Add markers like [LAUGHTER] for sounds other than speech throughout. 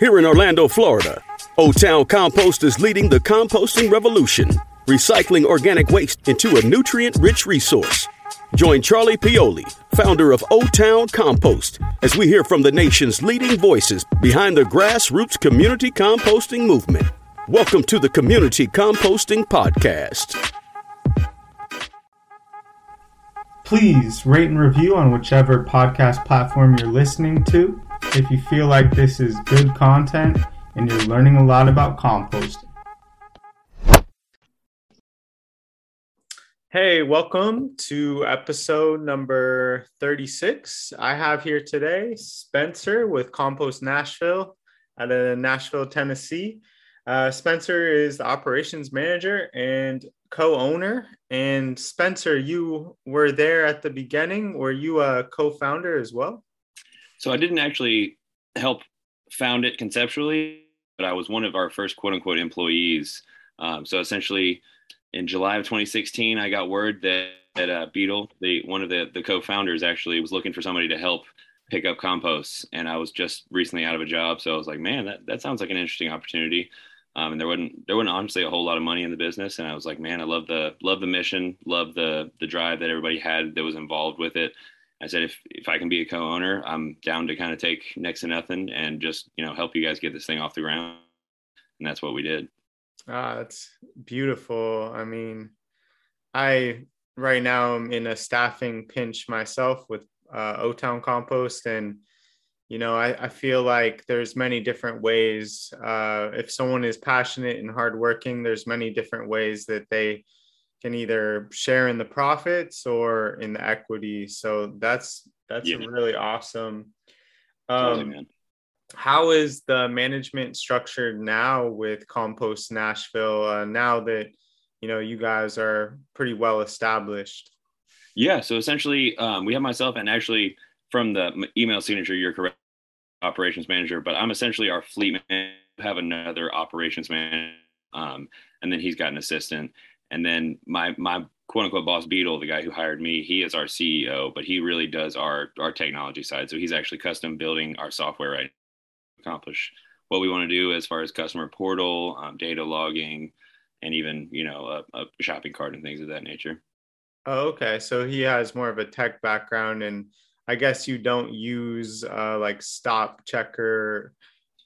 Here in Orlando, Florida, O Town Compost is leading the composting revolution, recycling organic waste into a nutrient rich resource. Join Charlie Pioli, founder of O Town Compost, as we hear from the nation's leading voices behind the grassroots community composting movement. Welcome to the Community Composting Podcast. Please rate and review on whichever podcast platform you're listening to if you feel like this is good content and you're learning a lot about composting. Hey, welcome to episode number 36. I have here today Spencer with Compost Nashville out of Nashville, Tennessee. Uh, Spencer is the operations manager and co-owner. And Spencer, you were there at the beginning. Were you a co-founder as well? So I didn't actually help found it conceptually, but I was one of our first quote unquote employees. Um, so essentially, in July of 2016, I got word that, that uh, Beetle, the one of the the co-founders, actually was looking for somebody to help pick up compost, and I was just recently out of a job, so I was like, man, that that sounds like an interesting opportunity. Um, and there wasn't there wasn't honestly a whole lot of money in the business, and I was like, man, I love the love the mission, love the the drive that everybody had that was involved with it. I said, if if I can be a co-owner, I'm down to kind of take next to nothing and just you know help you guys get this thing off the ground, and that's what we did. Ah, that's beautiful. I mean, I right now I'm in a staffing pinch myself with uh, O Town Compost, and you know I, I feel like there's many different ways uh, if someone is passionate and hardworking there's many different ways that they can either share in the profits or in the equity so that's that's yeah. really awesome um, totally, how is the management structured now with compost nashville uh, now that you know you guys are pretty well established yeah so essentially um, we have myself and actually from the email signature, you're correct, operations manager, but I'm essentially our fleet manager. Have another operations manager, um, and then he's got an assistant, and then my my quote unquote boss Beetle, the guy who hired me, he is our CEO, but he really does our our technology side. So he's actually custom building our software right to accomplish what we want to do as far as customer portal, um, data logging, and even you know a, a shopping cart and things of that nature. Oh, okay. So he has more of a tech background and I guess you don't use uh, like Stop Checker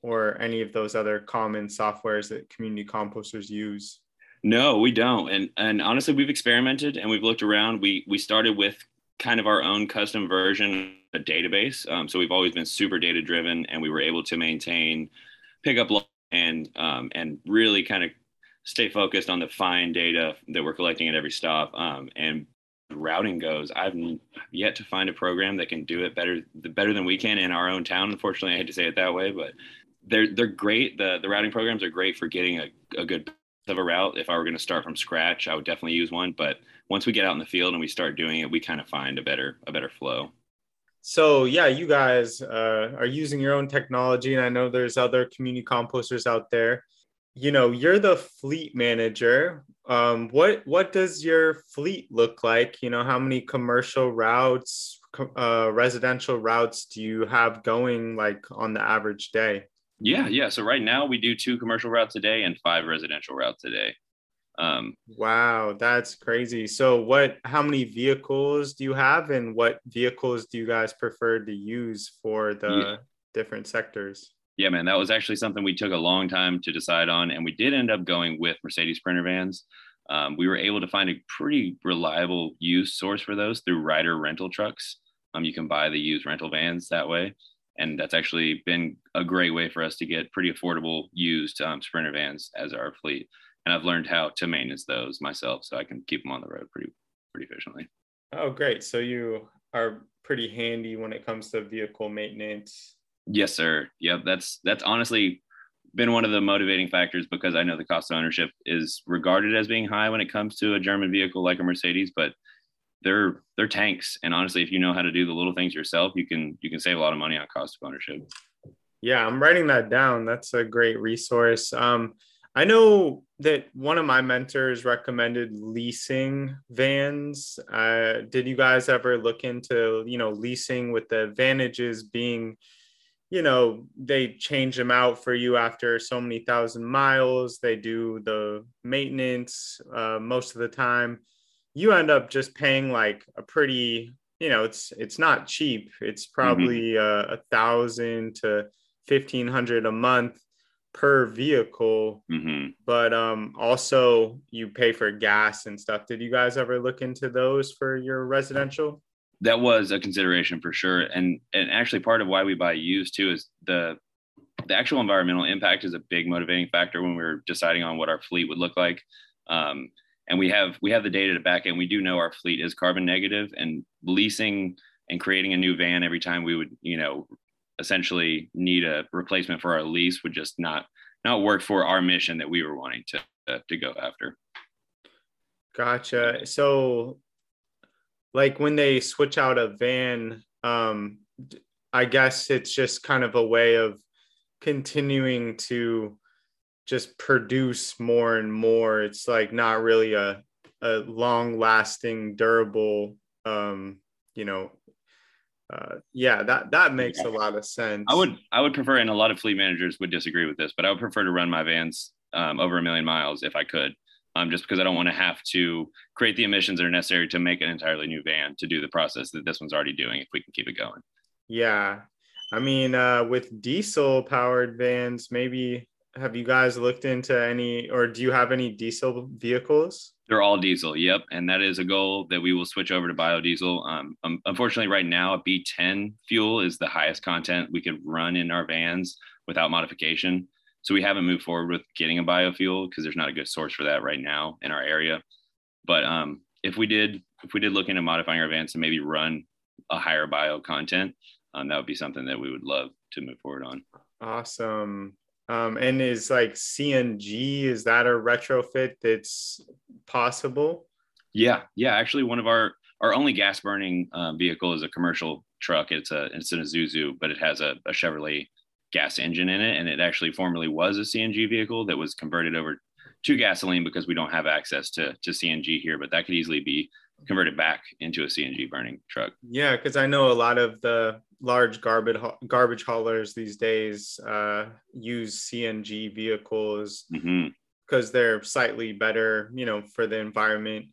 or any of those other common softwares that community composters use. No, we don't. And and honestly, we've experimented and we've looked around. We we started with kind of our own custom version, a database. Um, so we've always been super data driven, and we were able to maintain pickup and um, and really kind of stay focused on the fine data that we're collecting at every stop. Um, and routing goes, I've yet to find a program that can do it better better than we can in our own town. Unfortunately, I hate to say it that way, but they're they're great. The the routing programs are great for getting a, a good of a route. If I were going to start from scratch, I would definitely use one. But once we get out in the field and we start doing it, we kind of find a better a better flow. So yeah, you guys uh, are using your own technology, and I know there's other community composters out there you know you're the fleet manager um, what what does your fleet look like you know how many commercial routes uh, residential routes do you have going like on the average day yeah yeah so right now we do two commercial routes a day and five residential routes a day um, wow that's crazy so what how many vehicles do you have and what vehicles do you guys prefer to use for the yeah. different sectors yeah, man, that was actually something we took a long time to decide on, and we did end up going with Mercedes Sprinter vans. Um, we were able to find a pretty reliable used source for those through Ryder rental trucks. Um, you can buy the used rental vans that way, and that's actually been a great way for us to get pretty affordable used um, Sprinter vans as our fleet. And I've learned how to maintenance those myself, so I can keep them on the road pretty pretty efficiently. Oh, great! So you are pretty handy when it comes to vehicle maintenance. Yes, sir. Yep. That's that's honestly been one of the motivating factors because I know the cost of ownership is regarded as being high when it comes to a German vehicle like a Mercedes, but they're they're tanks. And honestly, if you know how to do the little things yourself, you can you can save a lot of money on cost of ownership. Yeah, I'm writing that down. That's a great resource. Um, I know that one of my mentors recommended leasing vans. Uh, did you guys ever look into you know leasing with the advantages being you know, they change them out for you after so many thousand miles. They do the maintenance uh, most of the time. You end up just paying like a pretty, you know, it's it's not cheap. It's mm-hmm. probably mm-hmm. uh, a thousand to fifteen hundred a month per vehicle. Mm-hmm. But um, also you pay for gas and stuff. Did you guys ever look into those for your residential? that was a consideration for sure. And and actually part of why we buy used too is the the actual environmental impact is a big motivating factor when we are deciding on what our fleet would look like. Um, and we have we have the data to back and we do know our fleet is carbon negative and leasing and creating a new van every time we would you know essentially need a replacement for our lease would just not not work for our mission that we were wanting to uh, to go after. Gotcha. So like when they switch out a van um i guess it's just kind of a way of continuing to just produce more and more it's like not really a a long lasting durable um you know uh, yeah that that makes a lot of sense i would i would prefer and a lot of fleet managers would disagree with this but i would prefer to run my vans um, over a million miles if i could um, just because I don't want to have to create the emissions that are necessary to make an entirely new van to do the process that this one's already doing if we can keep it going. Yeah. I mean, uh, with diesel powered vans, maybe have you guys looked into any, or do you have any diesel vehicles? They're all diesel. Yep. And that is a goal that we will switch over to biodiesel. Um, um, unfortunately, right now, a B10 fuel is the highest content we could run in our vans without modification. So we haven't moved forward with getting a biofuel because there's not a good source for that right now in our area. But um, if we did, if we did look into modifying our vans to maybe run a higher bio content, um, that would be something that we would love to move forward on. Awesome. Um, and is like CNG, is that a retrofit that's possible? Yeah, yeah. Actually, one of our our only gas burning uh, vehicle is a commercial truck. It's a it's an Isuzu, but it has a, a Chevrolet gas engine in it. And it actually formerly was a CNG vehicle that was converted over to gasoline because we don't have access to, to CNG here, but that could easily be converted back into a CNG burning truck. Yeah, because I know a lot of the large garbage garbage haulers these days uh, use CNG vehicles because mm-hmm. they're slightly better, you know, for the environment.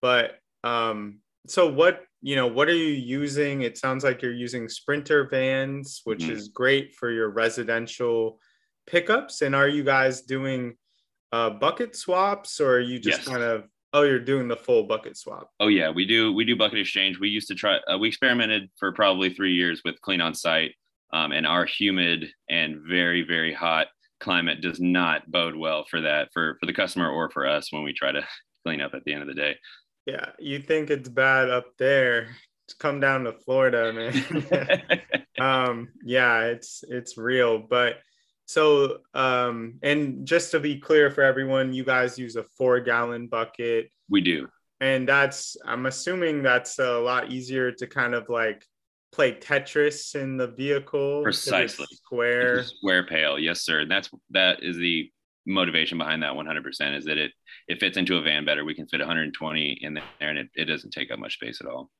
But um, so what you know what are you using it sounds like you're using sprinter vans which mm-hmm. is great for your residential pickups and are you guys doing uh, bucket swaps or are you just yes. kind of oh you're doing the full bucket swap oh yeah we do we do bucket exchange we used to try uh, we experimented for probably three years with clean on site um, and our humid and very very hot climate does not bode well for that for for the customer or for us when we try to [LAUGHS] clean up at the end of the day yeah, you think it's bad up there. Come down to Florida, man. [LAUGHS] [LAUGHS] um, yeah, it's it's real. But so um, and just to be clear for everyone, you guys use a four gallon bucket. We do. And that's I'm assuming that's a lot easier to kind of like play Tetris in the vehicle. Precisely. Square. Square pail. Yes, sir. That's that is the motivation behind that 100% is that it it fits into a van better. We can fit 120 in there, and it, it doesn't take up much space at all.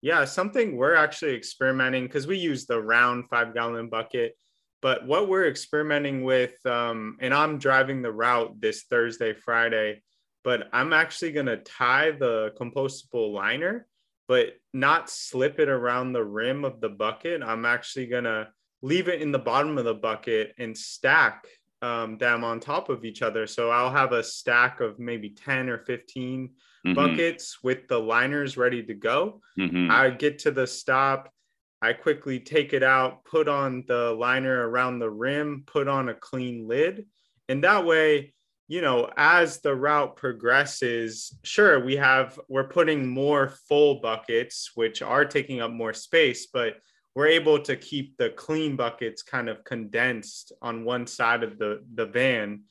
Yeah, something we're actually experimenting because we use the round five gallon bucket. But what we're experimenting with, um, and I'm driving the route this Thursday, Friday, but I'm actually going to tie the compostable liner, but not slip it around the rim of the bucket. I'm actually going to leave it in the bottom of the bucket and stack um, them on top of each other. So I'll have a stack of maybe 10 or 15 mm-hmm. buckets with the liners ready to go. Mm-hmm. I get to the stop. I quickly take it out, put on the liner around the rim, put on a clean lid. And that way, you know, as the route progresses, sure, we have, we're putting more full buckets, which are taking up more space, but we're able to keep the clean buckets kind of condensed on one side of the, the van.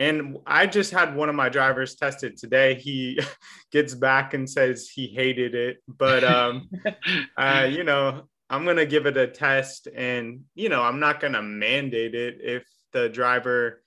And I just had one of my drivers tested today. He [LAUGHS] gets back and says he hated it, but um, [LAUGHS] uh, you know, I'm gonna give it a test, and you know, I'm not gonna mandate it if the driver,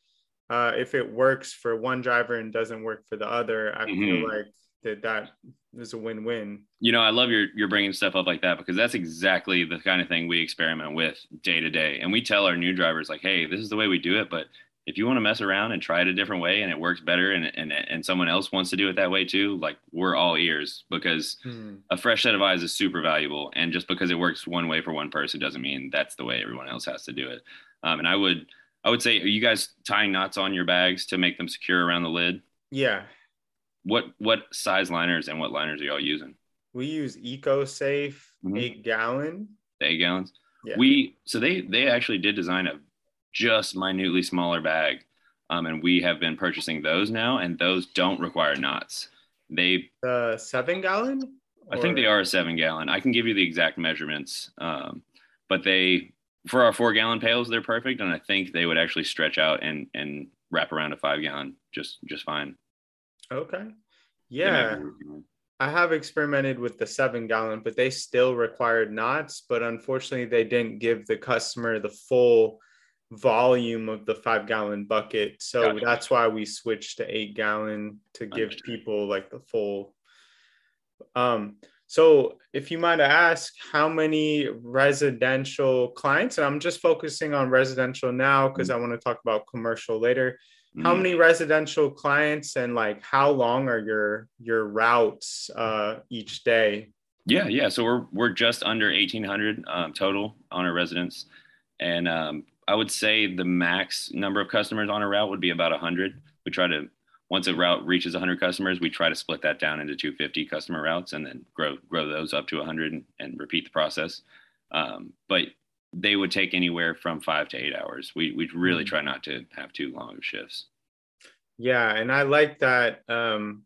uh, if it works for one driver and doesn't work for the other. I mm-hmm. feel like that that is a win-win. You know, I love your you're bringing stuff up like that because that's exactly the kind of thing we experiment with day to day, and we tell our new drivers like, hey, this is the way we do it, but if you want to mess around and try it a different way and it works better and and and someone else wants to do it that way too, like we're all ears because hmm. a fresh set of eyes is super valuable. And just because it works one way for one person doesn't mean that's the way everyone else has to do it. Um, and I would I would say, are you guys tying knots on your bags to make them secure around the lid? Yeah. What what size liners and what liners are y'all using? We use EcoSafe mm-hmm. eight gallon. The eight gallons. Yeah. We so they they actually did design a just minutely smaller bag. Um, and we have been purchasing those now, and those don't require knots. They the uh, seven gallon. Or? I think they are a seven gallon. I can give you the exact measurements, um, but they for our four gallon pails they're perfect, and I think they would actually stretch out and and wrap around a five gallon just just fine. Okay. Yeah. I have experimented with the seven gallon, but they still required knots. But unfortunately, they didn't give the customer the full volume of the five gallon bucket. So gotcha. that's why we switched to eight gallon to give Understood. people like the full. Um, so if you might ask how many residential clients, and I'm just focusing on residential now because mm-hmm. I want to talk about commercial later. Mm-hmm. How many residential clients and like how long are your your routes uh, each day? Yeah, yeah. So we're we're just under 1,800 um, total on our residents, and um, I would say the max number of customers on a route would be about 100. We try to once a route reaches 100 customers, we try to split that down into 250 customer routes and then grow grow those up to 100 and, and repeat the process. Um, but they would take anywhere from five to eight hours. We we really mm-hmm. try not to have too long of shifts. Yeah, and I like that. Um,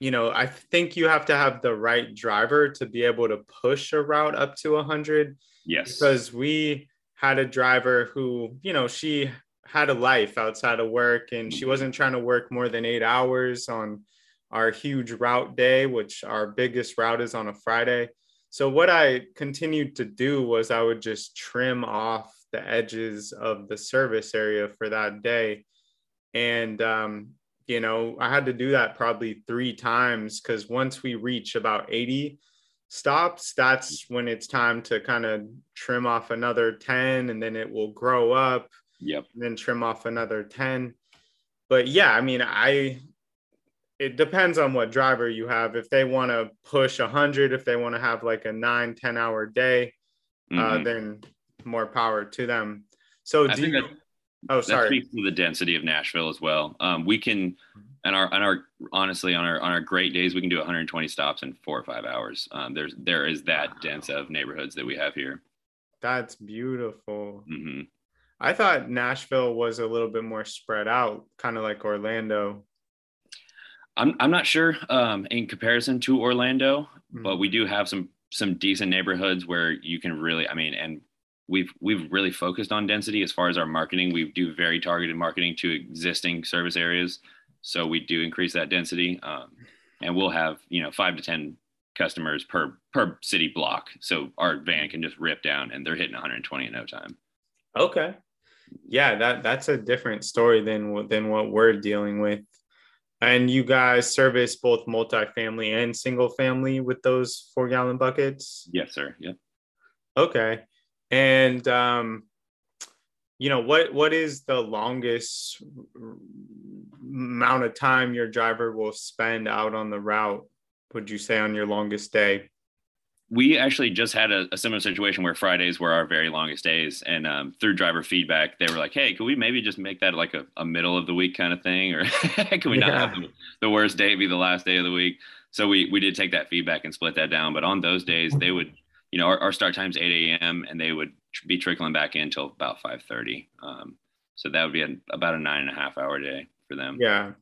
you know, I think you have to have the right driver to be able to push a route up to 100. Yes, because we had a driver who, you know, she had a life outside of work and she wasn't trying to work more than eight hours on our huge route day, which our biggest route is on a Friday. So, what I continued to do was I would just trim off the edges of the service area for that day. And, um, you know, I had to do that probably three times because once we reach about 80, stops, that's when it's time to kind of trim off another 10 and then it will grow up. Yep. And then trim off another 10. But yeah, I mean, I it depends on what driver you have. If they want to push 100, if they want to have like a nine, 10 hour day, uh, mm-hmm. uh, then more power to them. So, I do you, that, oh, sorry. That speaks to the density of Nashville as well. Um, we can and our and our honestly on our on our great days we can do 120 stops in four or five hours. Um, there's there is that wow. dense of neighborhoods that we have here. That's beautiful. Mm-hmm. I thought Nashville was a little bit more spread out, kind of like Orlando. I'm I'm not sure um, in comparison to Orlando, mm-hmm. but we do have some some decent neighborhoods where you can really, I mean, and we've we've really focused on density as far as our marketing. We do very targeted marketing to existing service areas. So we do increase that density, um, and we'll have you know five to ten customers per per city block. So our van can just rip down, and they're hitting 120 in no time. Okay, yeah, that that's a different story than than what we're dealing with. And you guys service both multifamily and single family with those four gallon buckets? Yes, sir. Yep. Okay. And um, you know what what is the longest amount of time your driver will spend out on the route would you say on your longest day? We actually just had a, a similar situation where fridays were our very longest days and um, through driver feedback they were like hey can we maybe just make that like a, a middle of the week kind of thing? Or [LAUGHS] can we yeah. not have the, the worst day be the last day of the week? So we we did take that feedback and split that down. But on those days they would you know our, our start time's 8 a.m and they would be trickling back in until about 5.30 um, so that would be a, about a nine and a half hour day for them. Yeah.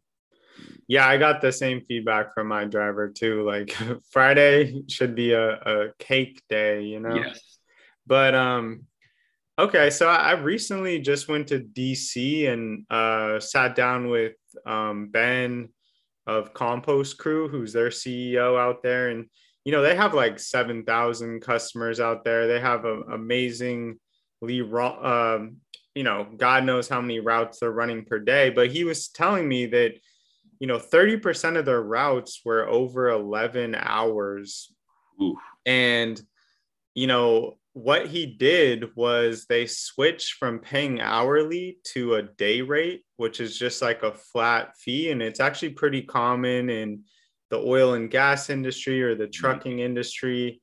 Yeah i got the same feedback from my driver too. Like [LAUGHS] friday should be a, a cake day you know? Yes. but um okay so i recently just went to dc and uh sat down with um ben of compost crew who's their ceo out there. And you know they have like 7000 customers out there they have an amazingly um, you know god knows how many routes they're running per day but he was telling me that you know, 30% of their routes were over 11 hours. Ooh. And, you know, what he did was they switched from paying hourly to a day rate, which is just like a flat fee. And it's actually pretty common in the oil and gas industry or the mm-hmm. trucking industry.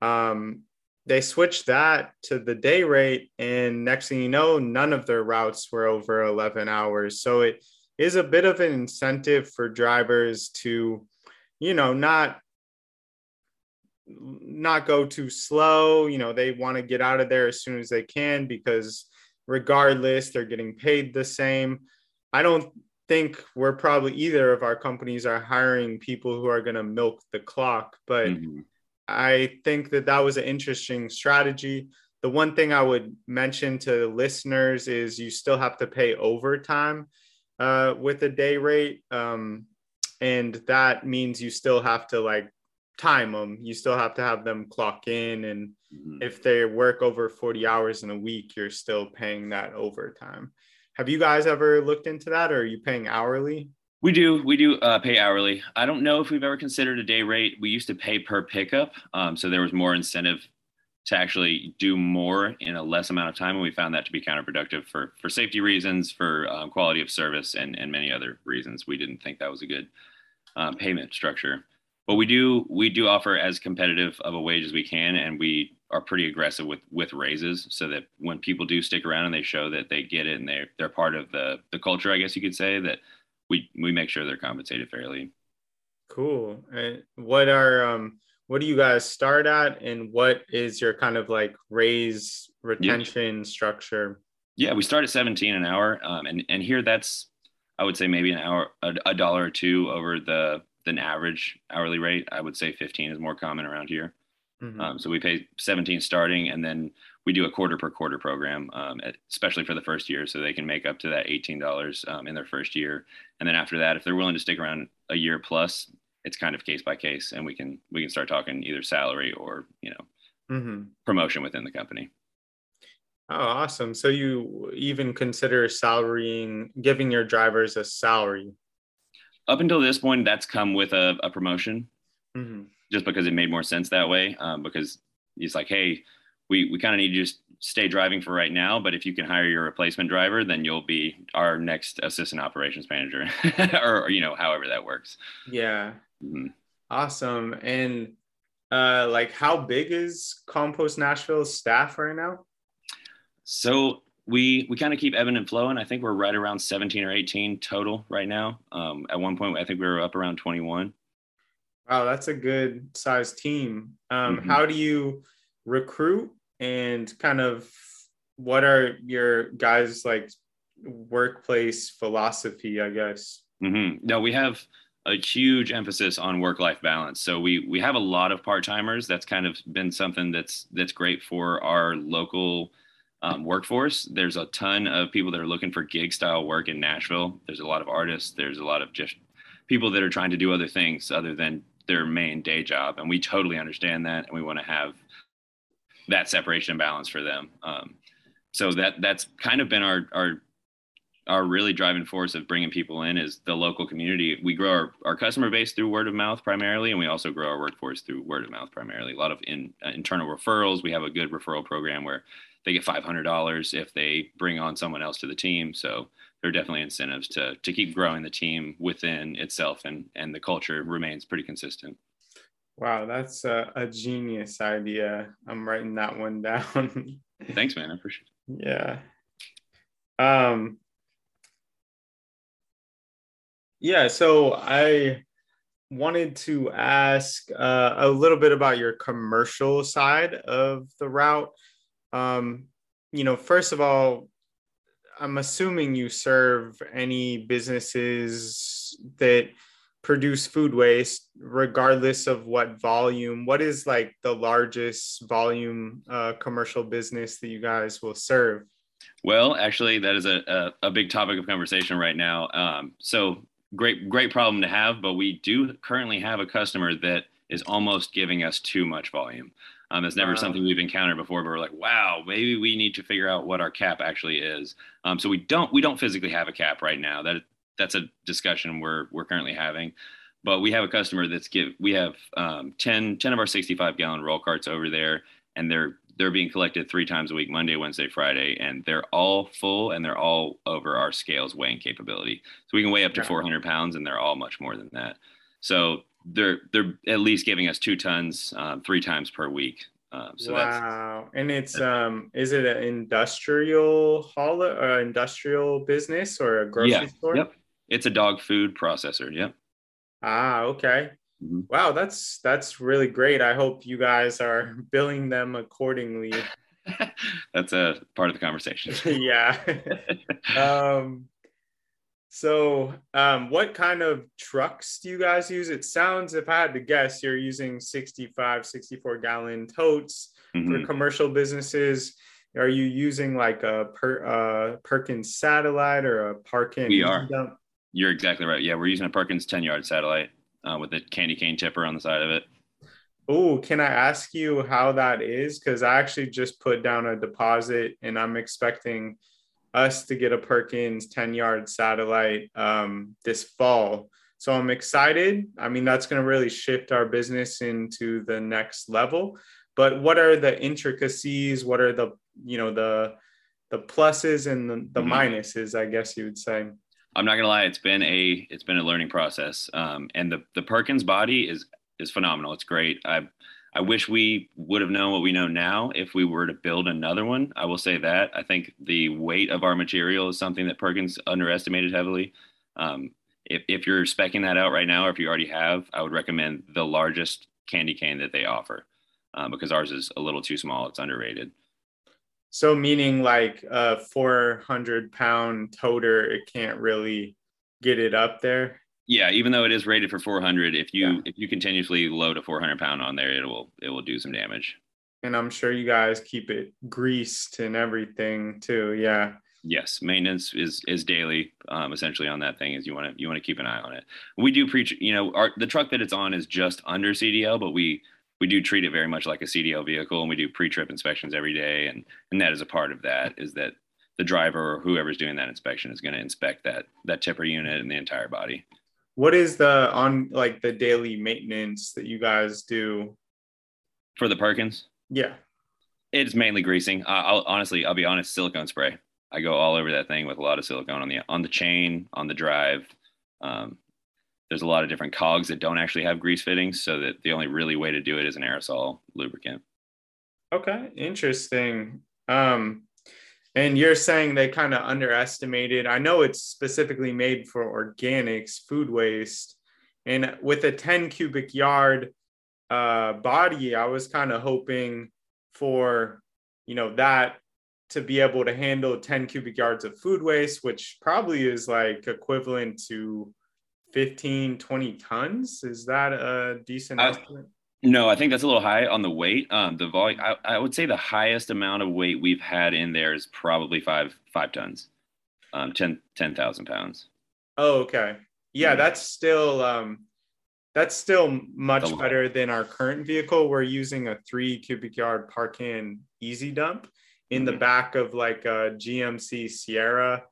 Um, they switched that to the day rate. And next thing you know, none of their routes were over 11 hours. So it is a bit of an incentive for drivers to, you know, not not go too slow. You know, they want to get out of there as soon as they can because regardless, they're getting paid the same. I don't think we're probably either of our companies are hiring people who are going to milk the clock, but mm-hmm. I think that that was an interesting strategy. The one thing I would mention to listeners is you still have to pay overtime uh, with a day rate. Um, and that means you still have to like time them. You still have to have them clock in. And mm-hmm. if they work over 40 hours in a week, you're still paying that overtime. Have you guys ever looked into that or are you paying hourly? We do. We do uh, pay hourly. I don't know if we've ever considered a day rate. We used to pay per pickup. Um, so there was more incentive to actually do more in a less amount of time. And we found that to be counterproductive for, for safety reasons, for um, quality of service, and, and many other reasons. We didn't think that was a good um, payment structure but we do we do offer as competitive of a wage as we can and we are pretty aggressive with with raises so that when people do stick around and they show that they get it and they're they're part of the the culture i guess you could say that we we make sure they're compensated fairly cool and what are um what do you guys start at and what is your kind of like raise retention yeah. structure yeah we start at 17 an hour um, and and here that's i would say maybe an hour a, a dollar or two over the than average hourly rate. I would say 15 is more common around here. Mm-hmm. Um, so we pay 17 starting, and then we do a quarter per quarter program, um, especially for the first year, so they can make up to that $18 um, in their first year. And then after that, if they're willing to stick around a year plus, it's kind of case by case, and we can we can start talking either salary or you know mm-hmm. promotion within the company. Oh, awesome! So you even consider salarying, giving your drivers a salary up until this point, that's come with a, a promotion, mm-hmm. Just because it made more sense that way. Um, because he's like, hey, we we kind of need to just stay driving for right now, but if you can hire your replacement driver, then you'll be our next assistant operations manager, [LAUGHS] or, or, you know, however that works. Yeah. Mm-hmm. Awesome. And uh, like, how big is Compost Nashville's staff right now? So we we kind of keep ebbing and flowing. I think we're right around 17 or 18 total right now. Um, at one point, I think we were up around 21. Wow, that's a good sized team. Um, mm-hmm. How do you recruit and kind of what are your guys like workplace philosophy? I guess. Mm-hmm. No, we have a huge emphasis on work-life balance. So we we have a lot of part-timers. That's kind of been something that's that's great for our local um, workforce. There's a ton of people that are looking for gig style work in Nashville. There's a lot of artists. There's a lot of just people that are trying to do other things other than their main day job. And we totally understand that. And we want to have that separation and balance for them. Um, so that that's kind of been our, our, our really driving force of bringing people in is the local community. We grow our, our customer base through word of mouth primarily, and we also grow our workforce through word of mouth primarily. A lot of in, uh, internal referrals. We have a good referral program where they get $500 if they bring on someone else to the team. So there are definitely incentives to to keep growing the team within itself, and and the culture remains pretty consistent. Wow, that's a, a genius idea. I'm writing that one [LAUGHS] down. Thanks, man. I appreciate it. Yeah. Um. Yeah. So I wanted to ask uh, a little bit about your commercial side of the route um, you know, first of all, I'm assuming you serve any businesses that produce food waste, regardless of what volume. What is like the largest volume uh, commercial business that you guys will serve? Well, actually, that is a, a, a big topic of conversation right now. Um, so great, great problem to have, but we do currently have a customer that is almost giving us too much volume. Um, it's never wow. something we've encountered before, but we're like, wow, maybe we need to figure out what our cap actually is. Um, so we don't we don't physically have a cap right now. That that's a discussion we're we're currently having. But we have a customer that's give we have um, 10, 10 of our 65 gallon roll carts over there, and they're they're being collected three times a week monday wednesday friday and they're all full and they're all over our scales weighing capability so we can weigh up to 400 pounds and they're all much more than that so they're they're at least giving us two tons um, three times per week um, so wow and it's um is it an industrial hall or industrial business or a grocery yeah, store yep it's a dog food processor yep ah okay Mm-hmm. Wow, that's that's really great. I hope you guys are [LAUGHS] billing them accordingly. [LAUGHS] that's a part of the conversation. [LAUGHS] yeah. um, so, um, what kind of trucks do you guys use? It sounds, if I had to guess, you're using 65, 64 gallon totes mm-hmm. for commercial businesses. Are you using like a per, uh, Perkins satellite or a Parkin? We are. Dump? You're exactly right. Yeah, we're using a Perkins 10 yard satellite uh, with a candy cane tipper on the side of it. Oh, can I ask you how that is? Because I actually just put down a deposit and I'm expecting us to get a Perkins 10 yard satellite um, this fall. So I'm excited. I mean, that's going to really shift our business into the next level. But what are the intricacies? What are the, you know, the, the pluses and the, the mm-hmm. minuses, I guess you would say? I'm not gonna lie, it's been a it's been a learning process. Um, and the the Perkins body is is phenomenal. It's great. I I wish we would have known what we know now if we were to build another one. I will say that. I think the weight of our material is something that Perkins underestimated heavily. Um, if, if you're specking that out right now, or if you already have, I would recommend the largest candy cane that they offer uh, because ours is a little too small. It's underrated. So meaning like a 400 pound toter, it can't really get it up there. Yeah, even though it is rated for 400, if you yeah. if you continuously load a 400 pound on there, it will it will do some damage. And I'm sure you guys keep it greased and everything too. Yeah. Yes, maintenance is is daily, um, essentially on that thing. Is you want to you want to keep an eye on it. We do preach, you know, our the truck that it's on is just under CDL, but we we do treat it very much like a CDL vehicle, and we do pre-trip inspections every day, and and that is a part of that. Is that the driver or whoever's doing that inspection is going to inspect that that tipper unit and the entire body. What is the on like the daily maintenance that you guys do for the Perkins? Yeah, it's mainly greasing. Uh, I'll honestly, I'll be honest, silicone spray. I go all over that thing with a lot of silicone on the on the chain, on the drive. Um, there's a lot of different cogs that don't actually have grease fittings, so that the only really way to do it is an aerosol lubricant. Okay, interesting. Um, and you're saying they kind of underestimated. I know it's specifically made for organics, food waste, and with a 10 cubic yard uh, body, I was kind of hoping for you know that to be able to handle 10 cubic yards of food waste, which probably is like equivalent to 15, 20 tons. Is that a decent I, estimate? No, I think that's a little high on the weight. Um, the volume, I, I, would say the highest amount of weight we've had in there is probably five five tons, um, 10 10,000 pounds. Oh, okay. Yeah, mm-hmm. that's still um, that's still much better than our current vehicle. We're using a three cubic yard Parkin Easy Dump in mm-hmm. the back of like a GMC Sierra,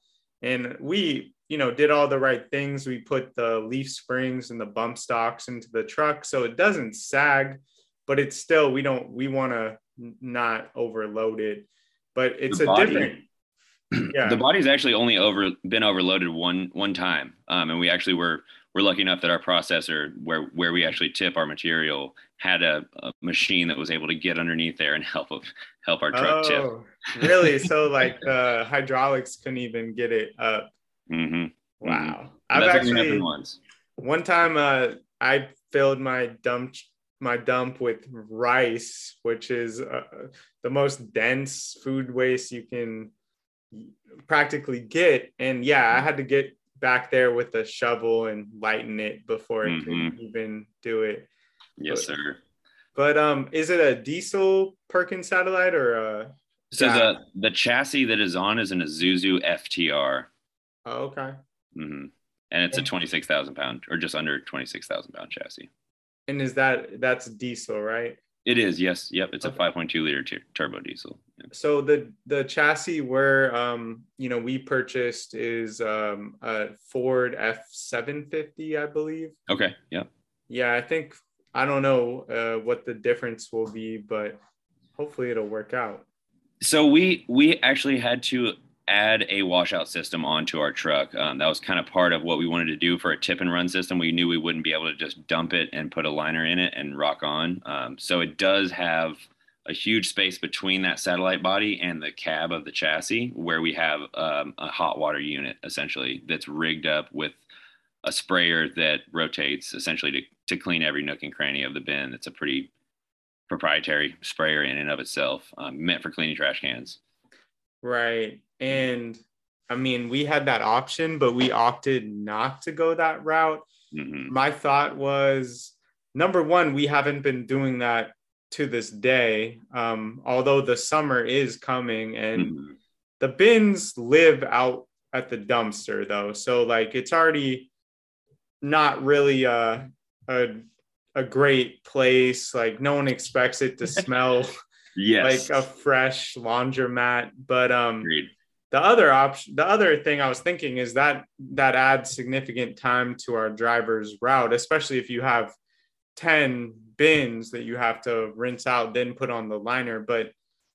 and we you know did all the right things. We put the leaf springs and the bump stops into the truck so it doesn't sag but it's still we don't we want to not overload it but it's the a body, different [CLEARS THROAT] yeah. The body's actually only over been overloaded one one time um, and we actually were we're lucky enough that our processor where where we actually tip our material had a, a machine that was able to get underneath there and help help our truck oh, tip really? So [LAUGHS] like the hydraulics couldn't even get it up Mm-hmm. Wow. Mm-hmm. I've actually one time uh, I filled my dump my dump with rice, which is uh, the most dense food waste you can practically get. And yeah, I had to get back there with a shovel and lighten it before it mm-hmm. could even do it. Yes, but, sir. But um, is it a diesel Perkins satellite or a? So the the chassis that is on is an Isuzu FTR. Oh, okay. Mm-hmm. And it's a 26,000 pound or just under 26,000 pound chassis. And is that, that's diesel, right? It is, yes. Yep. It's okay. a 5.2 liter t- turbo diesel. Yeah. so the the chassis where um you know we purchased is um a Ford F750, I believe. Okay. Yeah. Yeah, I think I don't know uh, what the difference will be, but hopefully it'll work out. So we we actually had to add a washout system onto our truck. Um, that was kind of part of what we wanted to do for a tip and run system. We knew we wouldn't be able to just dump it and put a liner in it and rock on. Um, so it does have a huge space between that satellite body and the cab of the chassis where we have um, a hot water unit essentially that's rigged up with a sprayer that rotates essentially to, to clean every nook and cranny of the bin. It's a pretty proprietary sprayer in and of itself, um, meant for cleaning trash cans. Right. And I mean, we had that option, but we opted not to go that route. Mm-hmm. My thought was number one, we haven't been doing that to this day, um, although the summer is coming and mm-hmm. the bins live out at the dumpster though. So like it's already not really a, a, a great place. Like no one expects it to [LAUGHS] smell yes. like a fresh laundromat. But um Agreed. The other option the other thing I was thinking is that that adds significant time to our driver's route, especially if you have 10 bins that you have to rinse out, then put on the liner. But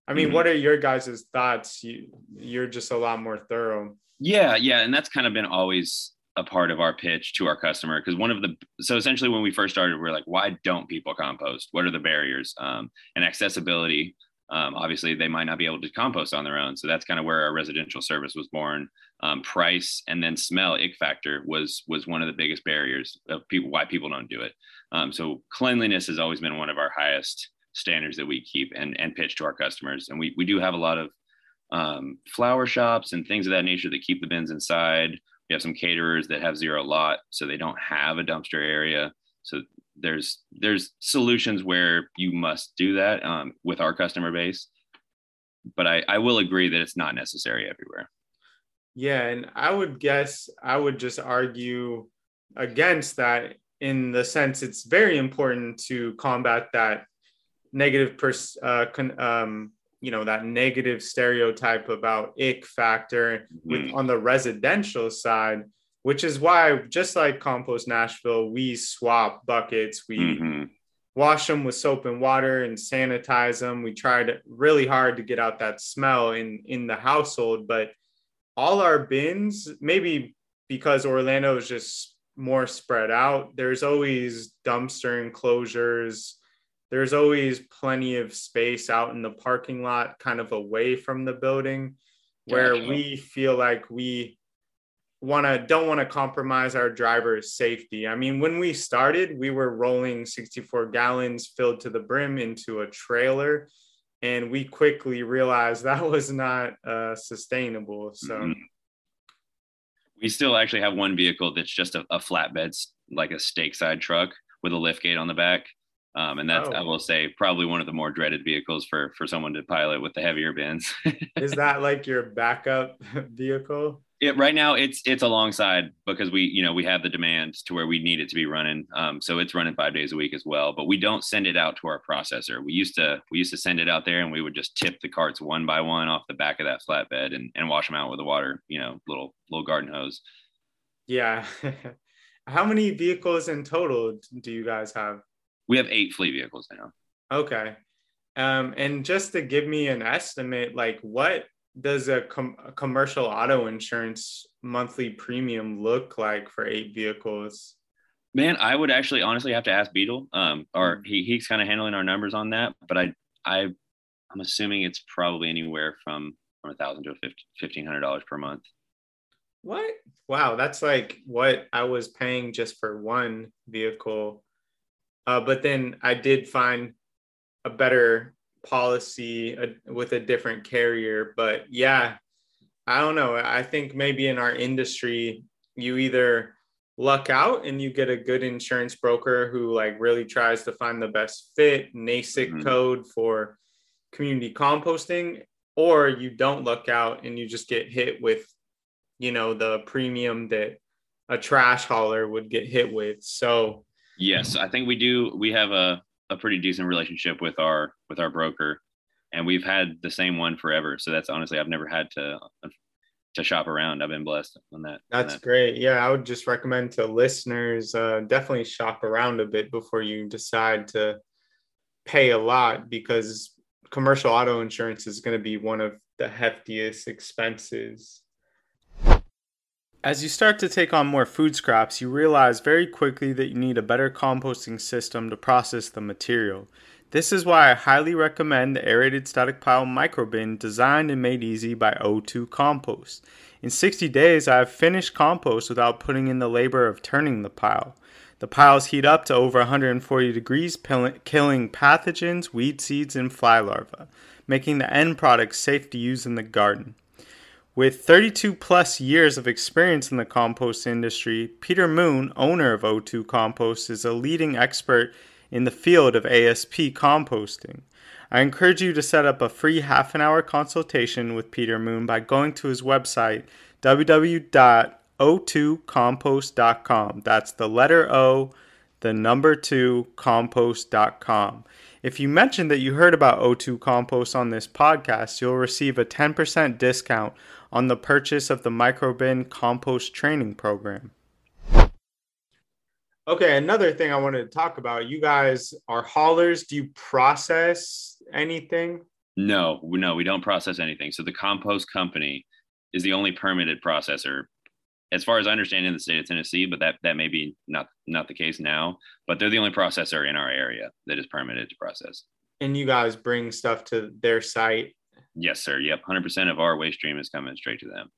I mean, mm-hmm. what are your guys' thoughts? You, you're just a lot more thorough. Yeah, yeah, and that's kind of been always a part of our pitch to our customer because one of the so essentially when we first started we are like why don't people compost what are the barriers um, and accessibility um, obviously they might not be able to compost on their own so that's kind of where our residential service was born um, price and then smell ick factor was was one of the biggest barriers of people why people don't do it um, so cleanliness has always been one of our highest standards that we keep and, and pitch to our customers. And we, we do have a lot of um, flower shops and things of that nature that keep the bins inside. We have some caterers that have zero lot, so they don't have a dumpster area. So there's there's solutions where you must do that um, with our customer base. But I, I will agree that it's not necessary everywhere. Yeah, and I would guess I would just argue against that in the sense it's very important to combat that negative pers- uh, con- um, you know that negative stereotype about ick factor with mm-hmm. on the residential side which is why just like compost nashville we swap buckets we mm-hmm. wash them with soap and water and sanitize them we tried really hard to get out that smell in in the household but all our bins maybe because orlando is just more spread out. There's always dumpster enclosures. There's always plenty of space out in the parking lot, kind of away from the building, where we feel like we want to don't want to compromise our driver's safety. I mean, when we started, we were rolling 64 gallons filled to the brim into a trailer, and we quickly realized [LAUGHS] that was not uh, sustainable. So. Mm-hmm we still actually have one vehicle that's just a, a flatbed, like a stake side truck with a lift gate on the back. Um, and that's, oh. I will say, probably one of the more dreaded vehicles for for someone to pilot with the heavier bins. [LAUGHS] Is that like your backup [LAUGHS] vehicle? It right now it's it's alongside because we you know we have the demand to where we need it to be running. Um, so it's running five days a week as well but we don't send it out to our processor. We used to we used to send it out there and we would just tip the carts one by one off the back of that flatbed and, and wash them out with the water you know little little garden hose. Yeah. [LAUGHS] How many vehicles in total do you guys have? We have eight fleet vehicles now. Okay. Um, and just to give me an estimate like what does a, com- a, commercial auto insurance monthly premium look like for eight vehicles? Man, I would actually honestly have to ask Beetle. Um, or mm. he, he's kind of handling our numbers on that, but I I I'm assuming it's probably anywhere from from a thousand to fifteen hundred dollars per month. What? Wow, that's like what I was paying just for one vehicle. Uh, but then I did find a better policy uh, with a different carrier. But yeah, I don't know. I think maybe in our industry, you either luck out and you get a good insurance broker who like really tries to find the best fit NAICS mm-hmm. code for community composting, or you don't luck out and you just get hit with, you know, the premium that a trash hauler would get hit with. So yes, I think we do. We have a a pretty decent relationship with our with our broker. and we've had the same one forever. So that's honestly, I've never had to to shop around. I've been blessed on that. That's on that. great. Yeah, I would just recommend to listeners uh, definitely shop around a bit before you decide to pay a lot because commercial auto insurance is going to be one of the heftiest expenses. As you start to take on more food scraps, you realize very quickly that you need a better composting system to process the material. This is why I highly recommend the aerated static pile microbin designed and made easy by O2 Compost. In 60 days, I have finished compost without putting in the labor of turning the pile. The piles heat up to over 140 degrees, killing pathogens, weed seeds, and fly larvae, making the end product safe to use in the garden. With 32 plus years of experience in the compost industry, Peter Moon, owner of O2 Compost, is a leading expert in the field of ASP composting. I encourage you to set up a free half an hour consultation with Peter Moon by going to his website www.o2compost.com. That's the letter O, the number 2 compost.com. If you mention that you heard about O2 Compost on this podcast, you'll receive a 10% discount on the purchase of the Microbin Compost Training Program. Okay, another thing I wanted to talk about. You guys are haulers. Do you process anything? No, no, we don't process anything. So the compost company is the only permitted processor, as far as I understand, in the state of Tennessee. But that that may be not not the case now. But they're the only processor in our area that is permitted to process. And you guys bring stuff to their site. Yes, sir. Yep, hundred percent of our waste stream is coming straight to them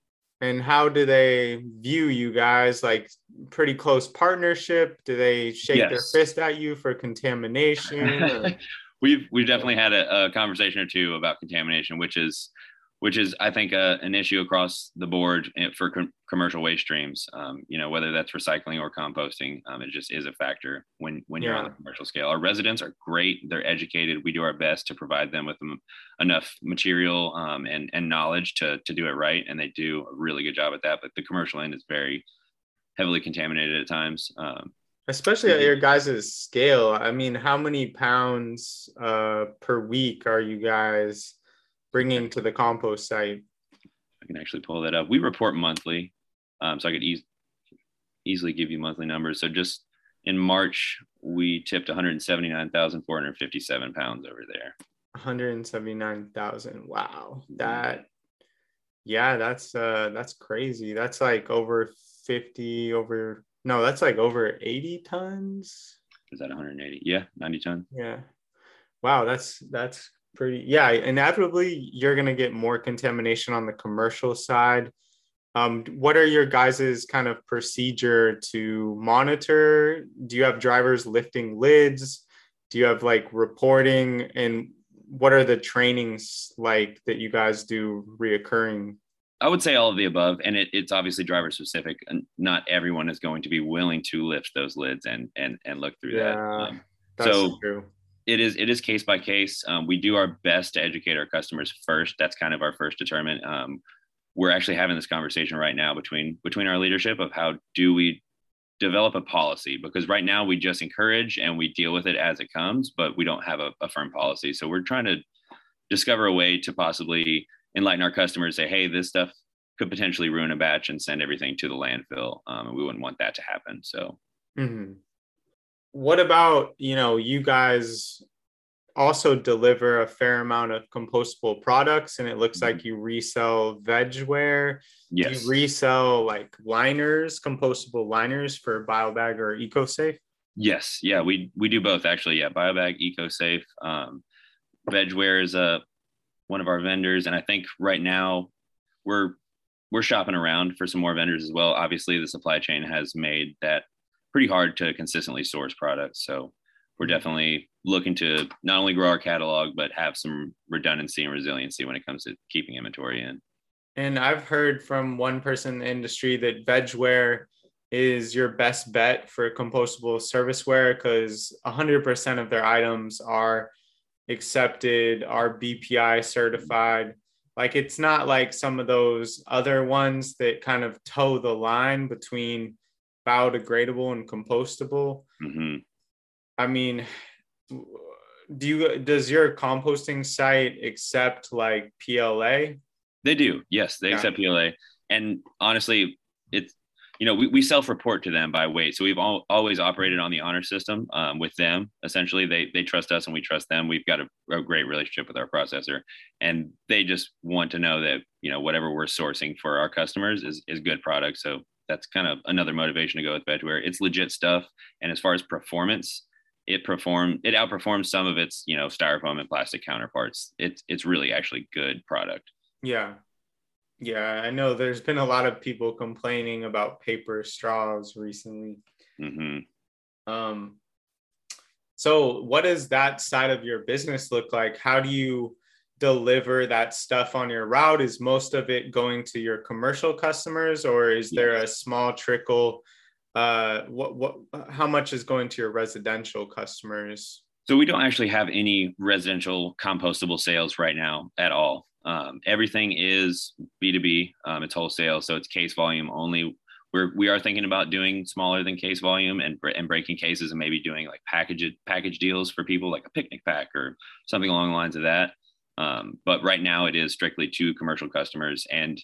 and how do they view you guys like pretty close partnership do they shake yes. their fist at you for contamination [LAUGHS] we've we've definitely had a, a, conversation or two about contamination which is which is I think uh, an issue across the board eh, for com- commercial waste streams. Um, you know, whether that's recycling or composting, um, it just is a factor when when you're on the commercial scale. Our residents are great; they're educated. We do our best to provide them with enough material um, and and knowledge to to do it right, and they do a really good job at that. But the commercial end is very heavily contaminated at times. Um, Especially at your guys' scale. I mean, how many pounds uh, per week are you guys? Bringing to the compost site? I can actually pull that up. We report monthly, um, so I could e- easily give you monthly numbers. So just in March, we tipped 179,457 pounds over there. 179,000. Wow. That, yeah, that's, uh, that's crazy. That's like over 50 over, no, that's like over 80 tons. Is that 180? Yeah. 90 tons. Yeah. Wow. That's, that's pretty yeah inevitably you're going to get more contamination on the commercial side um, what are your guys's kind of procedure to monitor do you have drivers lifting lids do you have like reporting and what are the trainings like that you guys do reoccurring I would say all of the above, and it, it's obviously driver specific. And not everyone is going to be willing to lift those lids and and and look through yeah, that. Um, so true it is it is case by case. Um, we do our best to educate our customers first. That's kind of our first determinant. Um, we're actually having this conversation right now between between our leadership of how do we develop a policy because right now we just encourage and we deal with it as it comes, but we don't have a, a firm policy. So we're trying to discover a way to possibly enlighten our customers. Say, hey, this stuff could potentially ruin a batch and send everything to the landfill, um, and we wouldn't want that to happen. So. Mm-hmm what about you know you guys also deliver a fair amount of compostable products and it looks mm-hmm. like you resell vegware yes. you resell like liners compostable liners for biobag or ecosafe? Yes. Yeah we we do both actually. Yeah biobag ecosafe um, vegware is a uh, one of our vendors. And i think right now we're we're shopping around for some more vendors as well. Obviously the supply chain has made that pretty hard to consistently source products. So we're mm-hmm. definitely looking to not only grow our catalog, but have some redundancy and resiliency when it comes to keeping inventory in. And I've heard from one person in the industry that vegware is your best bet for compostable serviceware because 100% of their items are accepted, are BPI certified. Like it's not like some of those other ones that kind of toe the line between biodegradable and compostable. Mm-hmm. I mean, do you does your composting site accept like PLA? They do. Yes, they yeah. accept PLA. And honestly, it's you know we, we self-report to them by weight so we've all, always operated on the honor system um, with them essentially they they trust us and we trust them we've got a, a, great relationship with our processor and they just want to know that you know whatever we're sourcing for our customers is, is good product so that's kind of another motivation to go with Vegware. It's legit stuff. And as far as performance, it perform it outperforms some of its you know styrofoam and plastic counterparts. It's it's really actually good product. Yeah, yeah. I know there's been a lot of people complaining about paper straws recently. Mm-hmm. Um. So, what does that side of your business look like? How do you deliver that stuff on your route? Is most of it going to your commercial customers, or is there a small trickle? Uh, what what? How much is going to your residential customers? So we don't actually have any residential compostable sales right now at all. Um, everything is B2B. Um, it's wholesale, so it's case volume only. We're we are thinking about doing smaller than case volume and and breaking cases and maybe doing like package package deals for people like a picnic pack or something along the lines of that. Um, but right now it is strictly to commercial customers. And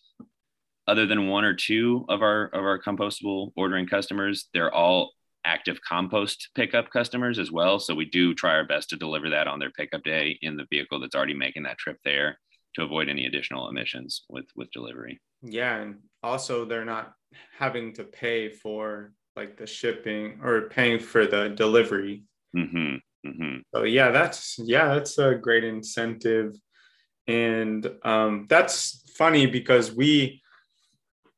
other than one or two of our of our compostable ordering customers, they're all active compost pickup customers as well. So we do try our best to deliver that on their pickup day in the vehicle that's already making that trip there to avoid any additional emissions with with delivery. Yeah, and also they're not having to pay for like the shipping or paying for the delivery. Mm-hmm. Mm-hmm. So yeah, that's yeah, that's a great incentive, and um, that's funny because we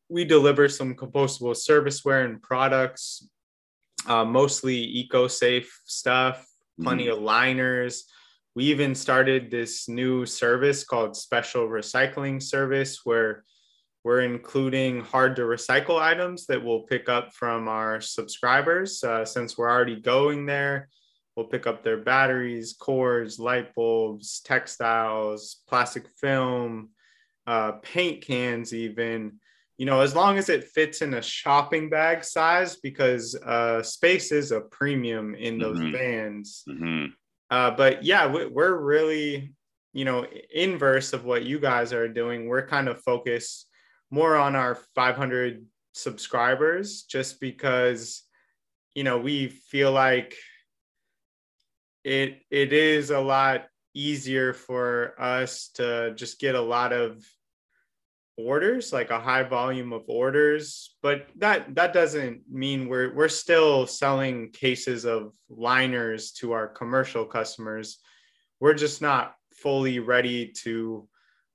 we deliver some compostable serviceware and products, uh, mostly eco-safe stuff, plenty mm-hmm. of liners. We even started this new service called Special Recycling Service, where we're including hard to recycle items that we'll pick up from our subscribers. Uh, since we're already going there, We'll pick up their batteries, cords, light bulbs, textiles, plastic film, uh, paint cans, even. You know, as long as it fits in a shopping bag size, because uh, space is a premium in those mm-hmm. vans. Mm-hmm. Uh, but yeah, we, we're really, you know, inverse of what you guys are doing. We're kind of focused more on our 500 subscribers just because you know we feel like it it is a lot easier for us to just get a lot of orders like a high volume of orders but that that doesn't mean we're we're still selling cases of liners to our commercial customers. We're just not fully ready to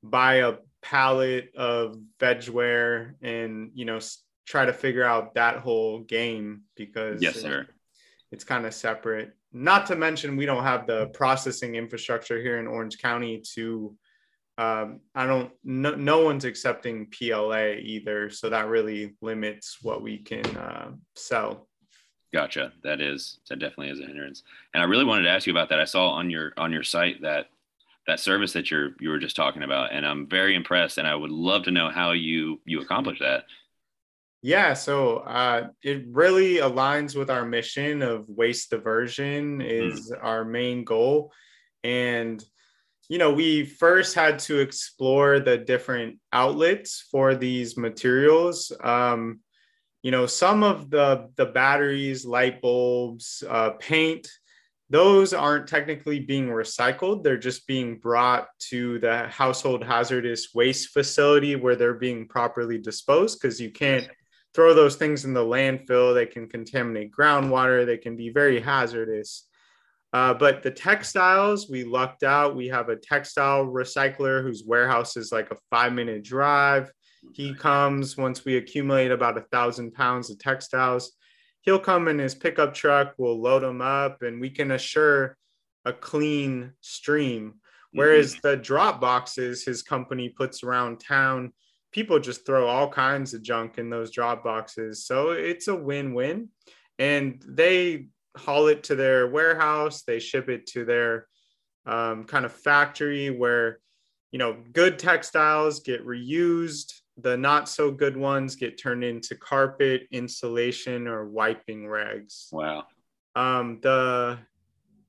buy a pallet of vegware and you know try to figure out that whole game because yes sir it's kind of separate not to mention, we don't have the processing infrastructure here in Orange County to. Um, I don't. No, no one's accepting PLA either, so that really limits what we can uh, sell. Gotcha. That is that definitely is a hindrance. And I really wanted to ask you about that. I saw on your on your site that that service that you're you were just talking about, and I'm very impressed. And I would love to know how you you accomplish that. Yeah, so uh, it really aligns with our mission of waste diversion is mm. our main goal, and you know we first had to explore the different outlets for these materials. Um, you know, some of the the batteries, light bulbs, uh, paint, those aren't technically being recycled. They're just being brought to the household hazardous waste facility where they're being properly disposed because you can't throw those things in the landfill. They can contaminate groundwater. They can be very hazardous. Uh, but the textiles, we lucked out. We have a textile recycler whose warehouse is like a five minute drive. He comes once we accumulate about a thousand pounds of textiles. He'll come in his pickup truck, we'll load them up, and we can assure a clean stream. Whereas mm-hmm. the drop boxes his company puts around town, people just throw all kinds of junk in those drop boxes. So it's a win-win. And they haul it to their warehouse, they ship it to their um, kind of factory where you know good textiles get reused the not so good ones get turned into carpet insulation or wiping rags wow um, the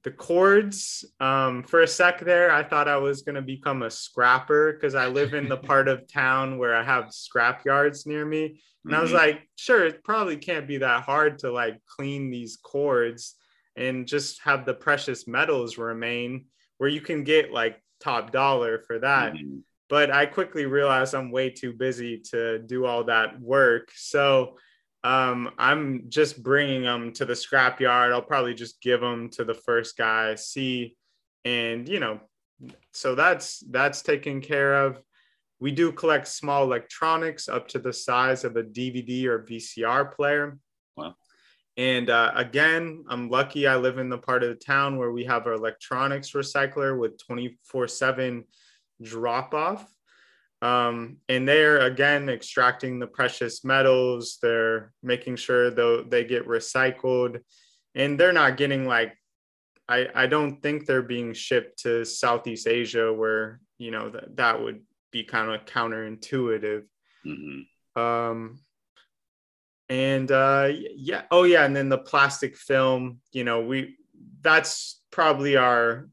the cords um, for a sec there i thought i was going to become a scrapper because i live in the [LAUGHS] part of town where i have scrap yards near me and mm-hmm. i was mm-hmm. like sure it probably can't be that hard to like clean these cords and just have the precious metals remain where you can get like top dollar for that mm-hmm. but i quickly realized i'm way too busy to do all that work so um, I'm just bringing them to the scrapyard. I'll probably just give them to the first guy, see, and you know, so that's that's taken care of. We do collect small electronics up to the size of a DVD or VCR player. Wow. And uh, again, I'm lucky I live in the part of the town where we have our electronics recycler with 24 7 drop off. Um, and they're again extracting the precious metals. They're making sure though they get recycled, and they're not getting like I I don't think they're being shipped to Southeast Asia where you know that that would be kind of counterintuitive. Mm-hmm. Um, and uh, yeah, oh yeah, and then the plastic film. You know, we that's probably our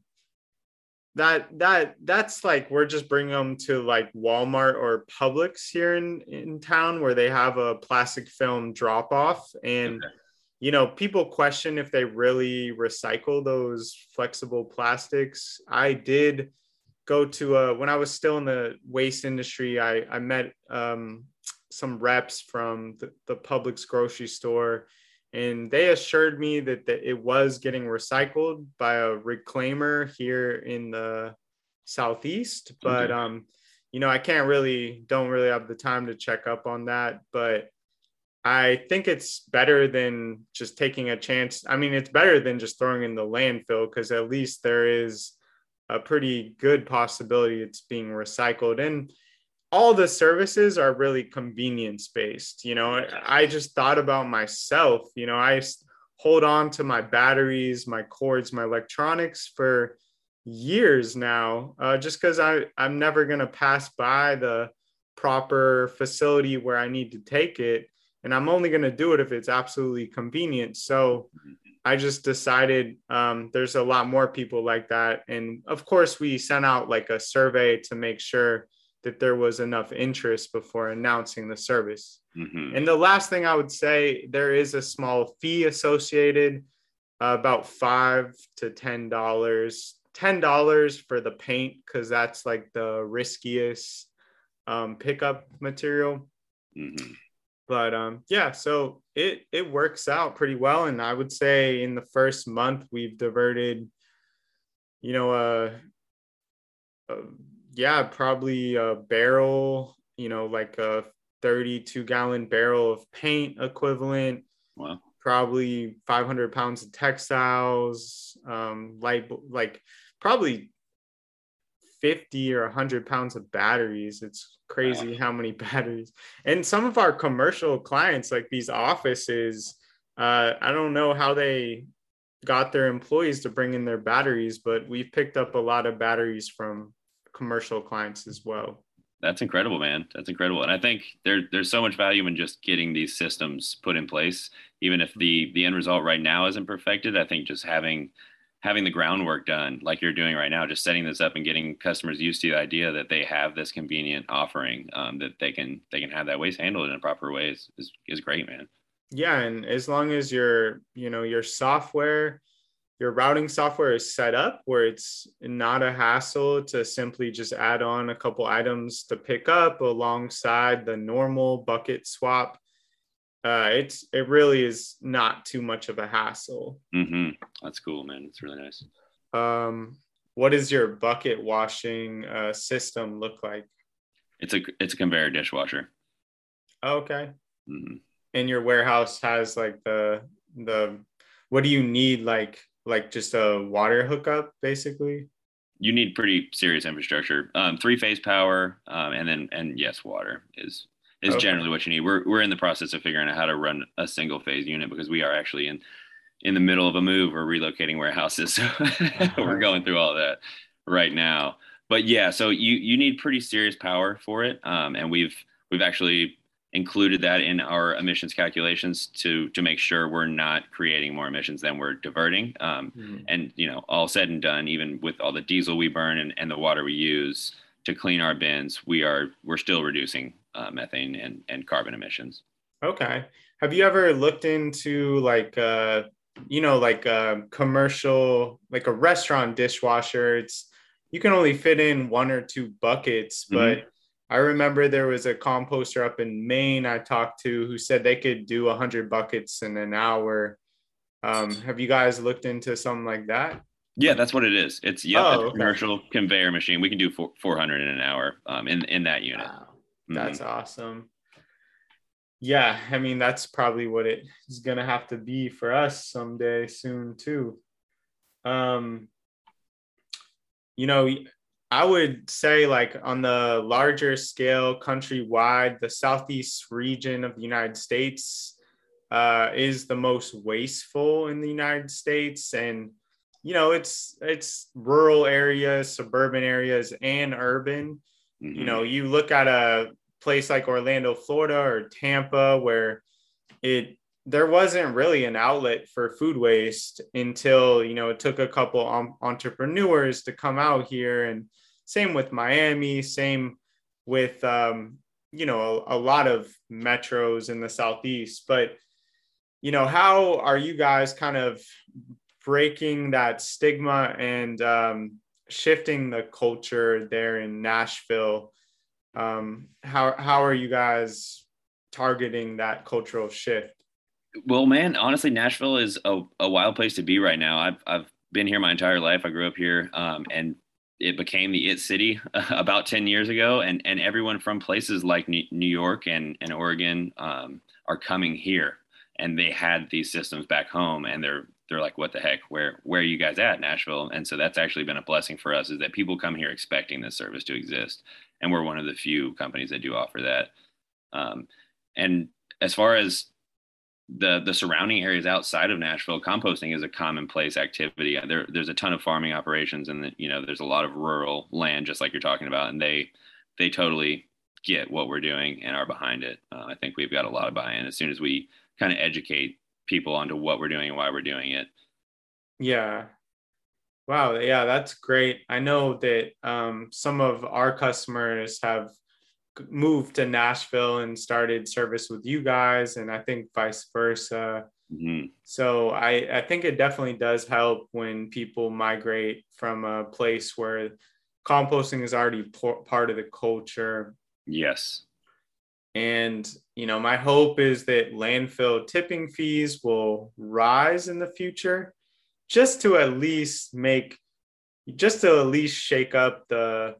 that that that's like we're just bringing them to like Walmart or Publix here in in town where they have a plastic film drop off and okay. you know people question if they really recycle those flexible plastics. I did go to a when I was still in the waste industry I I met um some reps from the, the Publix grocery store and they assured me that, that it was getting recycled by a reclaimer here in the southeast. But okay. um you know i can't really don't really have the time to check up on that. But i think it's better than just taking a chance. I mean it's better than just throwing in the landfill because at least there is a pretty good possibility it's being recycled. And all the services are really convenience based. You know, I just thought about myself. You know, I hold on to my batteries, my cords, my electronics for years now, uh, just because I I'm never gonna pass by the proper facility where I need to take it, and I'm only gonna do it if it's absolutely convenient. So. I just decided um, there's a lot more people like that. And of course, we sent out like a survey to make sure that there was enough interest before announcing the service. Mm-hmm. And the last thing I would say, there is a small fee associated, uh, about five to ten dollars. Ten dollars for the paint because that's like the riskiest um, pickup material. Mm-hmm. But um, yeah, so it it works out pretty well, and I would say in the first month we've diverted, you know, a, a yeah, probably a barrel, you know, like a 32 gallon barrel of paint equivalent. Wow. Probably 500 pounds of textiles, um, light, like probably 50 or 100 pounds of batteries. It's crazy wow. how many [LAUGHS] batteries. And some of our commercial clients, like these offices, uh, I don't know how they got their employees to bring in their batteries, but we've picked up a lot of batteries from commercial clients as well. That's incredible, man. That's incredible. And I think there there's so much value in just getting these systems put in place. Even if the the end result right now isn't perfected, I think just having having the groundwork done like you're doing right now, just setting this up and getting customers used to the idea that they have this convenient offering um, that they can they can have that waste handled in a proper way is, is, is great, man. Yeah, and as long as your you know your software your routing software is set up where it's not a hassle to simply just add on a couple items to pick up alongside the normal bucket swap. Uh, it's it really is not too much of a hassle. Mm-hmm. That's cool, man. It's really nice. Um, what does your bucket washing uh, system look like? It's a it's a conveyor dishwasher. okay. Mm-hmm. And your warehouse has like the the what do you need like like just a water hookup basically? You need pretty serious infrastructure. Um, three phase power um, and then and yes water is is okay. generally what you need. We're, we're in the process of figuring out how to run a single phase unit because we are actually in in the middle of a move. We're relocating warehouses. [LAUGHS] So we're going through all that right now. But yeah so you you need pretty serious power for it. Um, and we've we've actually included that in our emissions calculations to to make sure we're not creating more emissions than we're diverting. Um, mm-hmm. And you know, all said and done, even with all the diesel we burn and, and the water we use to clean our bins, we are we're still reducing uh, methane and, and carbon emissions. Okay. Have you ever looked into like uh, you know like a commercial like a restaurant dishwasher? It's you can only fit in one or two buckets, but mm-hmm I remember there was a composter up in Maine I talked to who said they could do 100 buckets in an hour. Um, have you guys looked into something like that? Yeah, that's what it is. It's yeah, oh, okay. commercial conveyor machine. We can do 400 in an hour um, in in that unit. Wow. That's mm-hmm. awesome. Yeah, I mean that's probably what it is gonna have to be for us someday soon too. Um, you know, I would say, like on the larger scale, countrywide, the southeast region of the United States uh, is the most wasteful in the United States, and you know, it's it's rural areas, suburban areas, and urban. Mm-hmm. You know, you look at a place like Orlando, Florida, or Tampa, where it there wasn't really an outlet for food waste until you know it took a couple entrepreneurs to come out here and same with miami same with um, you know a, a, lot of metros in the southeast. But you know how are you guys kind of breaking that stigma and um, shifting the culture there in nashville? Um, how how are you guys targeting that cultural shift well, man, honestly, Nashville is a, a wild place to be right now. I've, I've been here my entire life. I grew up here, um, and it became the it city [LAUGHS] about 10 years ago. And, and everyone from places like New York and, and Oregon um, are coming here. And they had these systems back home, and they're they're like, what the heck? Where where are you guys at, Nashville? And so that's actually been a blessing for us is that people come here expecting this service to exist, and we're one of the few companies that do offer that. Um, and as far as the the surrounding areas outside of Nashville, composting is a commonplace activity. There, there's a ton of farming operations, and you know, there's a lot of rural land, just like you're talking about, and they they totally get what we're doing and are behind it. Uh, I think we've got a lot of buy-in as soon as we kind of educate people onto what we're doing and why we're doing it. Yeah. Wow. Yeah, that's great. I know that um, some of our customers have moved to Nashville and started service with you guys, and I think vice versa. Mm-hmm. So I, I think it definitely does help when people migrate from a place where composting is already part of the culture. Yes. And, you know, my hope is that landfill tipping fees will rise in the future just to at least make, just to at least shake up the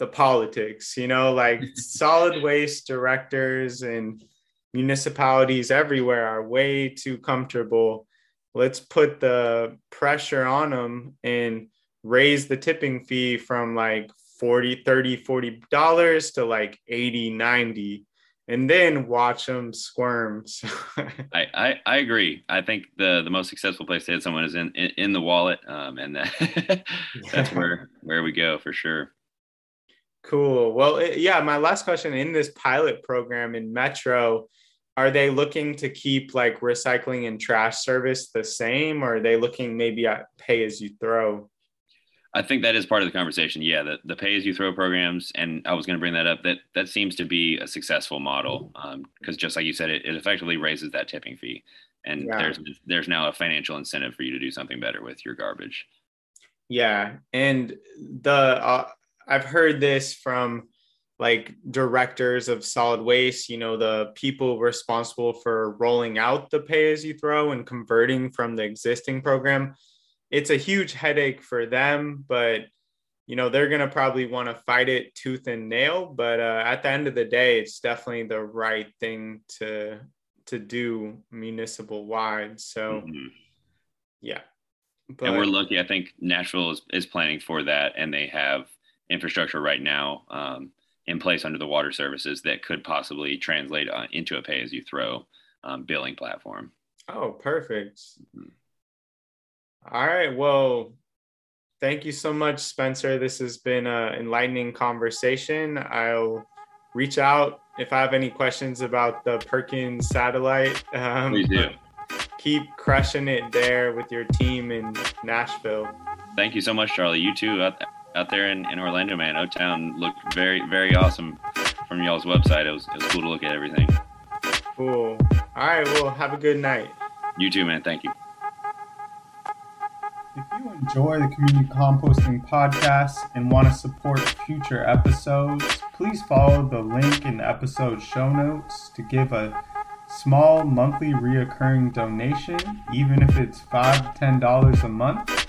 the politics, you know, like [LAUGHS] solid waste directors and municipalities everywhere are way too comfortable. Let's put the pressure on them and raise the tipping fee from like 40, 30, 40 dollars to like 80, 90 and then watch them squirm. [LAUGHS] I, I, I agree. I think the the most successful place to hit someone is in in, in the wallet, um, and that, [LAUGHS] that's where where we go for sure. Cool. Well, yeah, my last question in this pilot program in Metro, are they looking to keep like recycling and trash service the same or are they looking maybe at pay as you throw? I think that is part of the conversation. Yeah, the, the pay as you throw programs, and I was going to bring that up. That that seems to be a successful model because um, just like you said, it, it effectively raises that tipping fee, and yeah. there's there's now a financial incentive for you to do something better with your garbage. Yeah, and the uh, I've heard this from like directors of solid waste, you know, the people responsible for rolling out the pay as you throw and converting from the existing program. It's a huge headache for them, but you know, they're going to probably want to fight it tooth and nail, but uh, at the end of the day, it's definitely the right thing to to do municipal wide. So mm-hmm. yeah. But, and we're lucky. I think Nashville is, is planning for that, and they have infrastructure right now um, in place under the water services that could possibly translate uh, into a pay as you throw um, billing platform. Oh, perfect. Mm-hmm. All right. Well, thank you so much, Spencer. This has been an enlightening conversation. I'll reach out if I have any questions about the Perkins satellite, um, Please do. keep crushing it there with your team in Nashville. Thank you so much, Charlie. You too out, out there in, in Orlando, man. O Town looked very, very awesome from y'all's website. It was, it was cool to look at everything. Cool. All right. Well, have a good night. You too, man. Thank you. If you enjoy the Community Composting podcast and want to support future episodes, please follow the link in the episode show notes to give a small monthly reoccurring donation, even if it's five to ten dollars a month.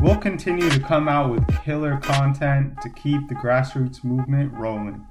We'll continue to come out with killer content to keep the grassroots movement rolling.